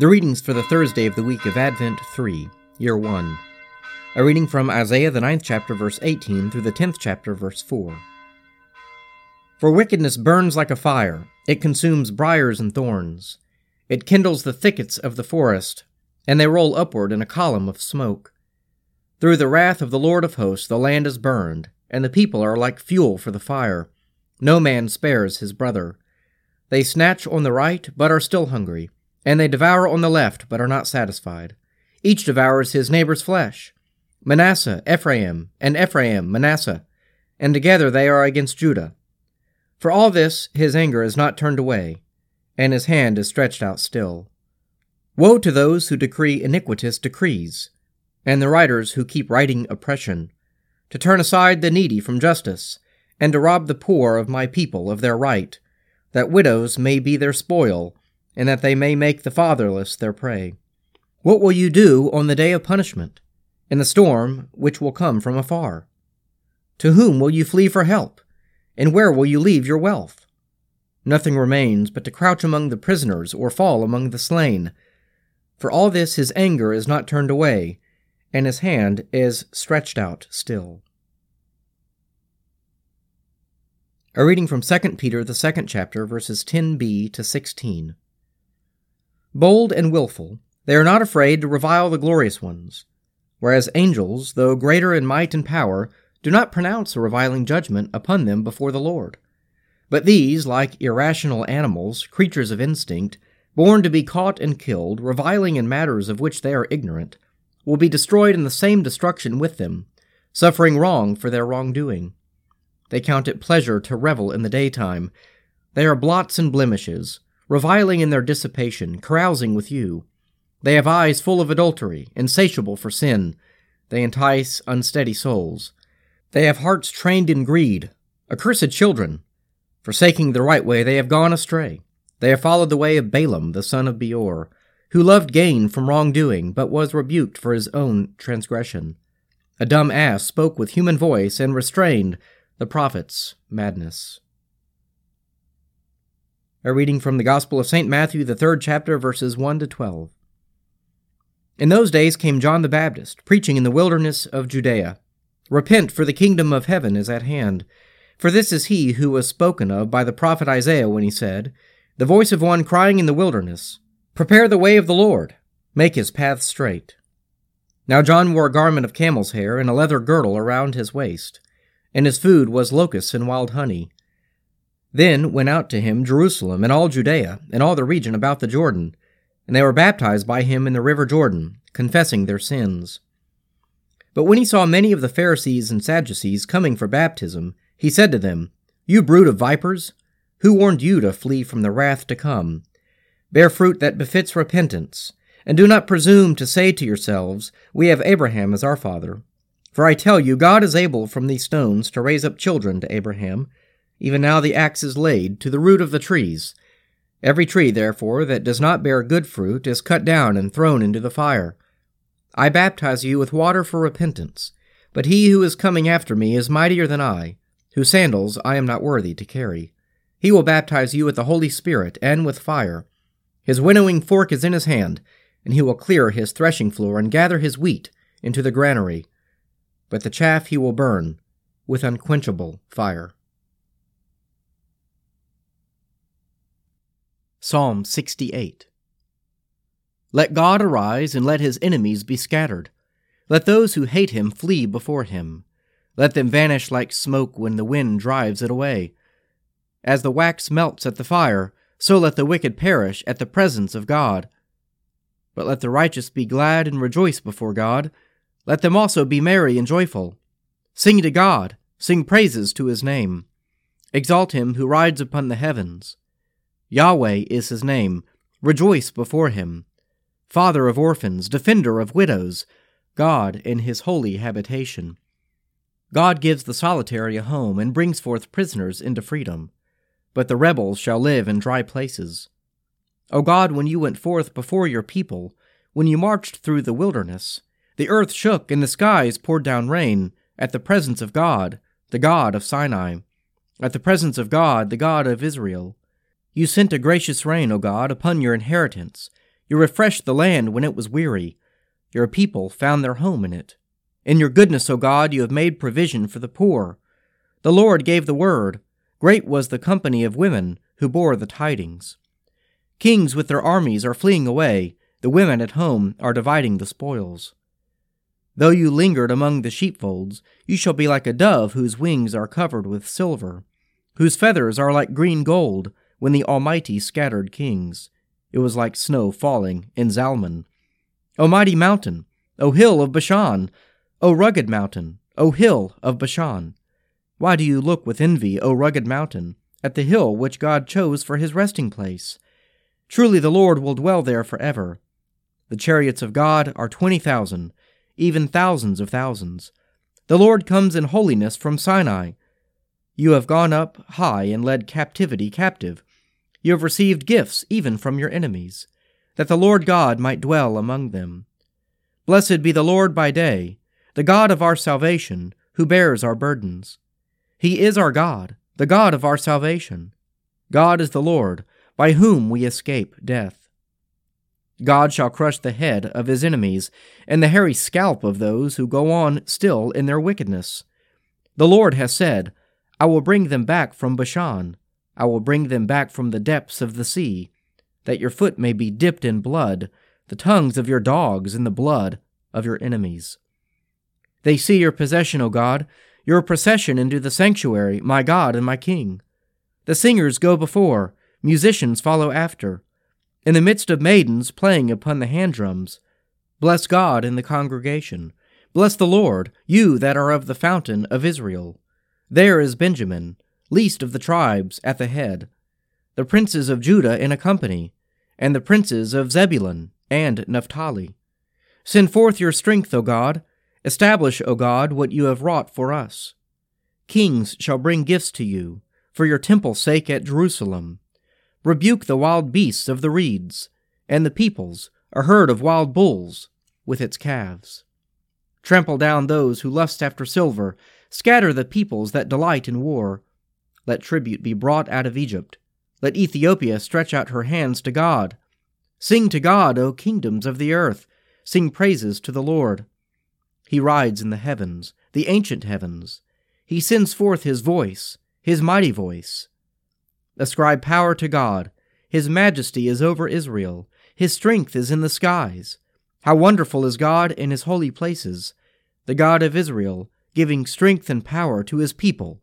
The readings for the Thursday of the week of Advent 3, Year 1. A reading from Isaiah, the ninth chapter, verse 18, through the 10th chapter, verse 4. For wickedness burns like a fire, it consumes briers and thorns. It kindles the thickets of the forest, and they roll upward in a column of smoke. Through the wrath of the Lord of hosts the land is burned, and the people are like fuel for the fire. No man spares his brother. They snatch on the right, but are still hungry and they devour on the left, but are not satisfied. Each devours his neighbor's flesh. Manasseh, Ephraim, and Ephraim, Manasseh, and together they are against Judah. For all this his anger is not turned away, and his hand is stretched out still. Woe to those who decree iniquitous decrees, and the writers who keep writing oppression, to turn aside the needy from justice, and to rob the poor of my people of their right, that widows may be their spoil, and that they may make the fatherless their prey. What will you do on the day of punishment, in the storm which will come from afar? To whom will you flee for help, and where will you leave your wealth? Nothing remains but to crouch among the prisoners or fall among the slain. For all this his anger is not turned away, and his hand is stretched out still. A reading from 2 Peter, the second chapter, verses 10b to 16. Bold and wilful, they are not afraid to revile the glorious ones, whereas angels, though greater in might and power, do not pronounce a reviling judgment upon them before the Lord. But these, like irrational animals, creatures of instinct, born to be caught and killed, reviling in matters of which they are ignorant, will be destroyed in the same destruction with them, suffering wrong for their wrongdoing. They count it pleasure to revel in the daytime. They are blots and blemishes, reviling in their dissipation, carousing with you. They have eyes full of adultery, insatiable for sin. They entice unsteady souls. They have hearts trained in greed, accursed children. Forsaking the right way, they have gone astray. They have followed the way of Balaam, the son of Beor, who loved gain from wrongdoing, but was rebuked for his own transgression. A dumb ass spoke with human voice and restrained the prophet's madness. A reading from the Gospel of St. Matthew, the third chapter, verses 1 to 12. In those days came John the Baptist, preaching in the wilderness of Judea Repent, for the kingdom of heaven is at hand. For this is he who was spoken of by the prophet Isaiah when he said, The voice of one crying in the wilderness, Prepare the way of the Lord, make his path straight. Now John wore a garment of camel's hair and a leather girdle around his waist, and his food was locusts and wild honey. Then went out to him Jerusalem and all Judea and all the region about the Jordan, and they were baptized by him in the river Jordan, confessing their sins. But when he saw many of the Pharisees and Sadducees coming for baptism, he said to them, You brood of vipers, who warned you to flee from the wrath to come? Bear fruit that befits repentance, and do not presume to say to yourselves, We have Abraham as our father. For I tell you, God is able from these stones to raise up children to Abraham. Even now the axe is laid to the root of the trees. Every tree, therefore, that does not bear good fruit is cut down and thrown into the fire. I baptize you with water for repentance, but he who is coming after me is mightier than I, whose sandals I am not worthy to carry. He will baptize you with the Holy Spirit and with fire. His winnowing fork is in his hand, and he will clear his threshing floor and gather his wheat into the granary. But the chaff he will burn with unquenchable fire. Psalm 68 Let God arise, and let his enemies be scattered. Let those who hate him flee before him. Let them vanish like smoke when the wind drives it away. As the wax melts at the fire, so let the wicked perish at the presence of God. But let the righteous be glad and rejoice before God. Let them also be merry and joyful. Sing to God, sing praises to his name. Exalt him who rides upon the heavens. Yahweh is his name. Rejoice before him. Father of orphans, defender of widows, God in his holy habitation. God gives the solitary a home and brings forth prisoners into freedom. But the rebels shall live in dry places. O God, when you went forth before your people, when you marched through the wilderness, the earth shook and the skies poured down rain at the presence of God, the God of Sinai, at the presence of God, the God of Israel. You sent a gracious rain, O God, upon your inheritance. You refreshed the land when it was weary. Your people found their home in it. In your goodness, O God, you have made provision for the poor. The Lord gave the word. Great was the company of women who bore the tidings. Kings with their armies are fleeing away. The women at home are dividing the spoils. Though you lingered among the sheepfolds, you shall be like a dove whose wings are covered with silver, whose feathers are like green gold, when the Almighty scattered kings. It was like snow falling in Zalmon. O mighty mountain, O hill of Bashan, O rugged mountain, O hill of Bashan. Why do you look with envy, O rugged mountain, at the hill which God chose for his resting place? Truly the Lord will dwell there forever. The chariots of God are twenty thousand, even thousands of thousands. The Lord comes in holiness from Sinai. You have gone up high and led captivity captive. You have received gifts even from your enemies, that the Lord God might dwell among them. Blessed be the Lord by day, the God of our salvation, who bears our burdens. He is our God, the God of our salvation. God is the Lord, by whom we escape death. God shall crush the head of his enemies, and the hairy scalp of those who go on still in their wickedness. The Lord has said, I will bring them back from Bashan I will bring them back from the depths of the sea, that your foot may be dipped in blood, the tongues of your dogs in the blood of your enemies. They see your possession, O God, your procession into the sanctuary, my God and my King. The singers go before, musicians follow after, in the midst of maidens playing upon the hand drums. Bless God in the congregation. Bless the Lord, you that are of the fountain of Israel. There is Benjamin least of the tribes, at the head, the princes of Judah in a company, and the princes of Zebulun and Naphtali. Send forth your strength, O God. Establish, O God, what you have wrought for us. Kings shall bring gifts to you, for your temple's sake at Jerusalem. Rebuke the wild beasts of the reeds, and the peoples, a herd of wild bulls, with its calves. Trample down those who lust after silver, scatter the peoples that delight in war. Let tribute be brought out of Egypt. Let Ethiopia stretch out her hands to God. Sing to God, O kingdoms of the earth. Sing praises to the Lord. He rides in the heavens, the ancient heavens. He sends forth his voice, his mighty voice. Ascribe power to God. His majesty is over Israel. His strength is in the skies. How wonderful is God in his holy places, the God of Israel, giving strength and power to his people.